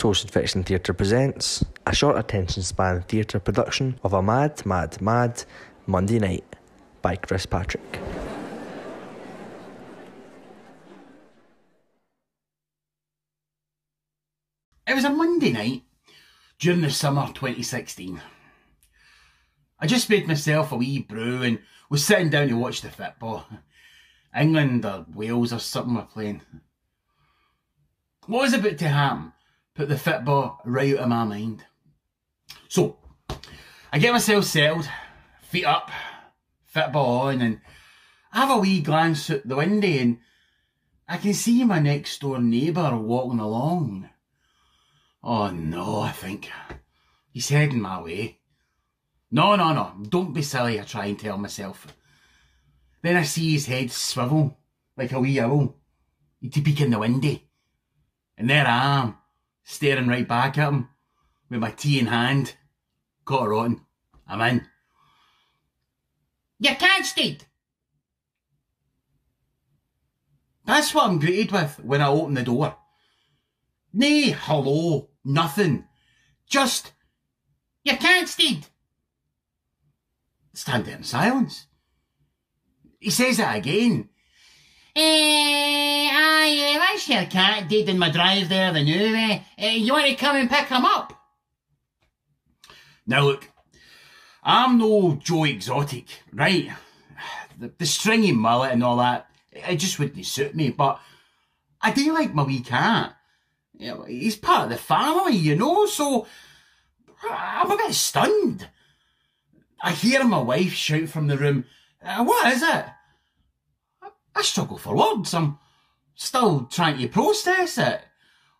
Toasted Fiction Theatre presents a short attention span theatre production of A Mad, Mad, Mad Monday Night by Chris Patrick. It was a Monday night during the summer 2016. I just made myself a wee brew and was sitting down to watch the football. England or Wales or something were playing. What was about to happen put the football right out of my mind. So, I get myself settled, feet up, football on, and I have a wee glance out the window and I can see my next door neighbour walking along. Oh no, I think. He's heading my way. No, no, no, don't be silly, I try and tell myself. Then I see his head swivel like a wee owl. He'd peek in the window. And there I am, staring right back at him, with my tea in hand. Got her on. I'm in. You can't stay. That's what I'm greeted with when I open the door. Nay, hello, nothing. Just, you can't stay. Stand there in silence. He says that again. Eh, aye, uh, that's your cat dead in my drive there, the new, eh? Uh, you want to come and pick him up? Now look, I'm no Joe Exotic, right? The, the stringy mullet and all that, it just wouldn't suit me, but I do like my wee cat. You know, he's part of the family, you know, so I'm a bit stunned. I hear my wife shout from the room, uh, what is it? I struggle for words. I'm still trying to process it.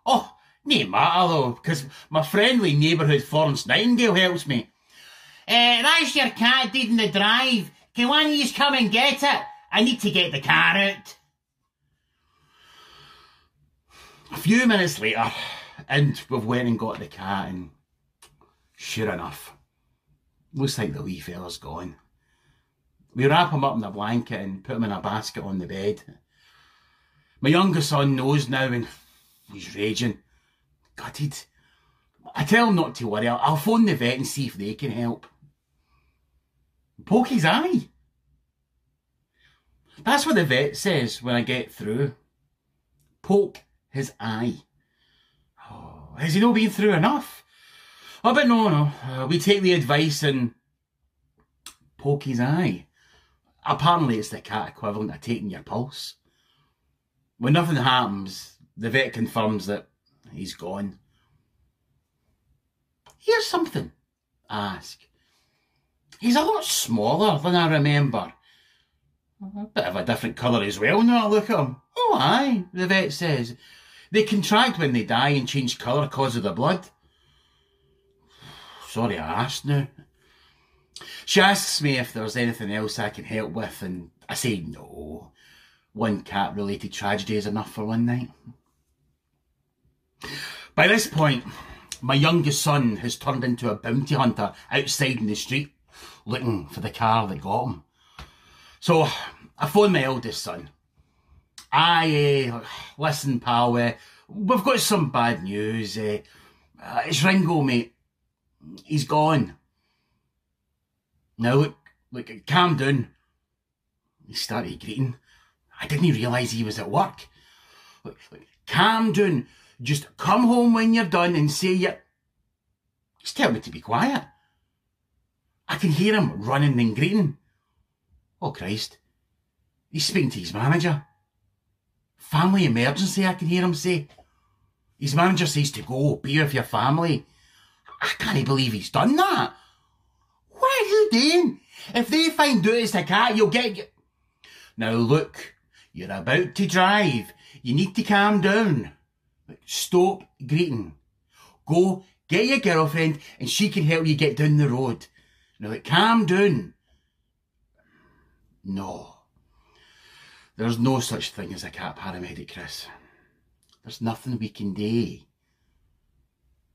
Oh, no matter though, because my friendly neighbourhood Florence Nightingale helps me. Uh, that's your cat dead in the drive. Can one of you come and get it? I need to get the car out. A few minutes later, and we've went and got the cat, and sure enough, looks like the wee fella's gone. We wrap him up in a blanket and put him in a basket on the bed. My younger son knows now and he's raging. Gutted. I tell him not to worry. I'll, phone the vet and see if they can help. Poke his eye. That's what the vet says when I get through. Poke his eye. Oh, has he not been through enough? Oh, but no, no. Uh, we take the advice and poke his eye. Apparently, it's the cat equivalent of taking your pulse. When nothing happens, the vet confirms that he's gone. Here's something, I ask. He's a lot smaller than I remember. A bit of a different colour as well now I look at him. Oh aye, the vet says. They contract when they die and change colour cause of the blood. Sorry I asked now. She asks me if there's anything else I can help with, and I say no. One cat related tragedy is enough for one night. By this point, my youngest son has turned into a bounty hunter outside in the street, looking for the car that got him. So I phone my eldest son. I, uh, listen, pal, uh, we've got some bad news. Uh, uh, it's Ringo, mate. He's gone. Now look, look, at Camden. He started greeting. I didn't realise he was at work. Look, look, calm down. Just come home when you're done and say you... Just tell me to be quiet. I can hear him running and greeting. Oh Christ. He's speaking to his manager. Family emergency, I can hear him say. His manager says to go, be with your family. I can't believe he's done that. What are you doing? If they find out it's a cat, you'll get... Now look, you're about to drive. You need to calm down. Stop greeting. Go get your girlfriend and she can help you get down the road. Now calm down. No. There's no such thing as a cat paramedic, Chris. There's nothing we can do.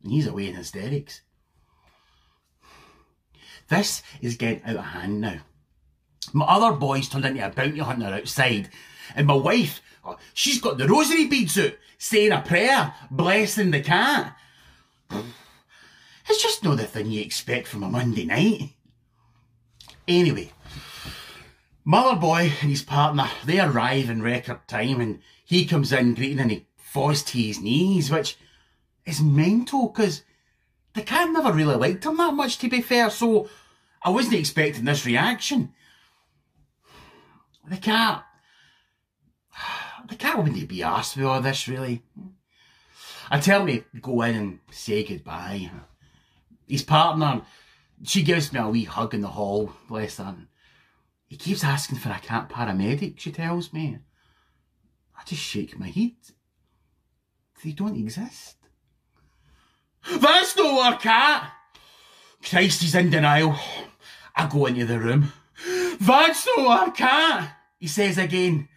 And he's away in hysterics. This is getting out of hand now. My other boys turned into a bounty hunter outside, and my wife, oh, she's got the rosary beads out, saying a prayer, blessing the cat. It's just not the thing you expect from a Monday night. Anyway, Mother Boy and his partner, they arrive in record time and he comes in greeting and he falls to his knees, which is mental because the cat never really liked him that much to be fair, so I wasn't expecting this reaction. The cat, the cat wouldn't be asked with all this really. I tell me go in and say goodbye. His partner, she gives me a wee hug in the hall, bless her. He keeps asking for a cat paramedic, she tells me. I just shake my head. They don't exist. That's not our cat! Christ, he's in denial. I go into the room. That's not our cat! He says again.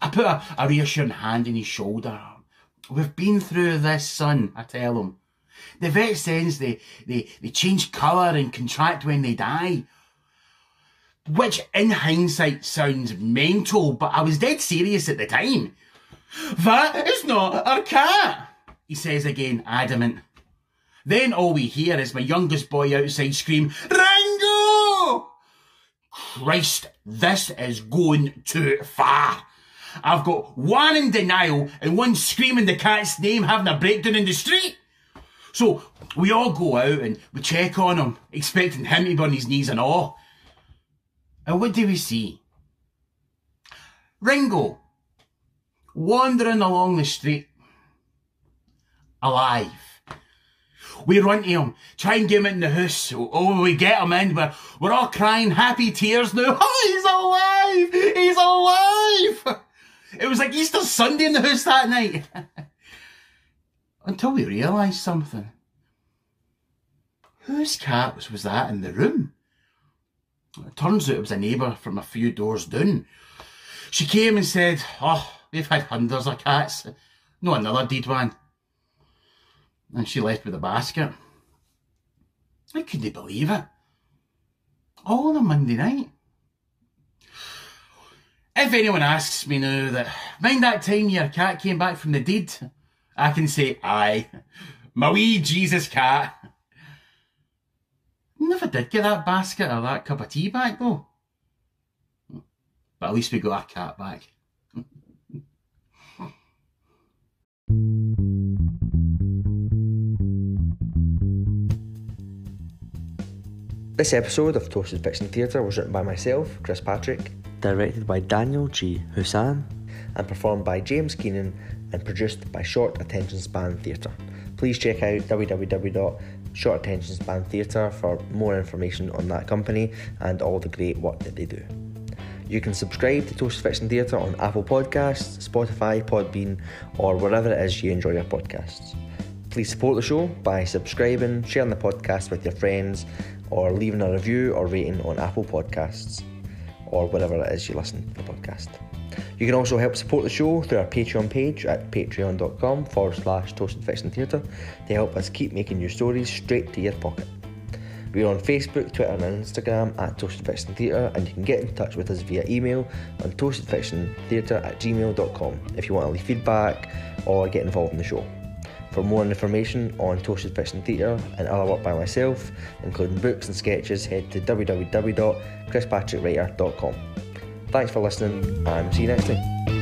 I put a, a reassuring hand on his shoulder. We've been through this, son, I tell him. The vet says they, they, they change colour and contract when they die. Which in hindsight sounds mental, but I was dead serious at the time. That is not our cat, he says again, adamant. Then all we hear is my youngest boy outside scream, Rango! Christ, this is going too far. I've got one in denial and one screaming the cat's name having a breakdown in the street. So we all go out and we check on him, expecting him to be on his knees and all. And what do we see? Ringo, wandering along the street, alive. We run to him, try and get him in the house. Oh, we get him in, we're, we're all crying happy tears now. Oh, he's alive! He's alive! It was like Easter Sunday in the house that night. Until we realised something. Whose cat was, that in the room? It turns out it was a neighbour from a few doors down. She came and said, Oh, we've had hundreds of cats. No, another dead one. And she left with a basket. I couldn't believe it. All on a Monday night. If anyone asks me now that, mind that time your cat came back from the dead, I can say, aye, my wee Jesus cat. Never did get that basket or that cup of tea back though. But at least we got our cat back. This episode of Toasted Fiction Theatre was written by myself, Chris Patrick, directed by Daniel G. Hussan, and performed by James Keenan and produced by Short Attention Span Theatre. Please check out www.short Attention Span Theatre for more information on that company and all the great work that they do. You can subscribe to Toasted Fiction Theatre on Apple Podcasts, Spotify, Podbean, or wherever it is you enjoy your podcasts. Please support the show by subscribing, sharing the podcast with your friends, or leaving a review or rating on Apple Podcasts or whatever it is you listen to the podcast. You can also help support the show through our Patreon page at patreon.com forward slash toasted fiction theatre to help us keep making new stories straight to your pocket. We're on Facebook, Twitter, and Instagram at Toasted Fiction Theatre, and you can get in touch with us via email on toastedfictiontheatre at gmail.com if you want to leave feedback or get involved in the show. For more information on Toasted Fiction Theatre and other work by myself, including books and sketches, head to www.chrispatrickwriter.com. Thanks for listening and see you next time.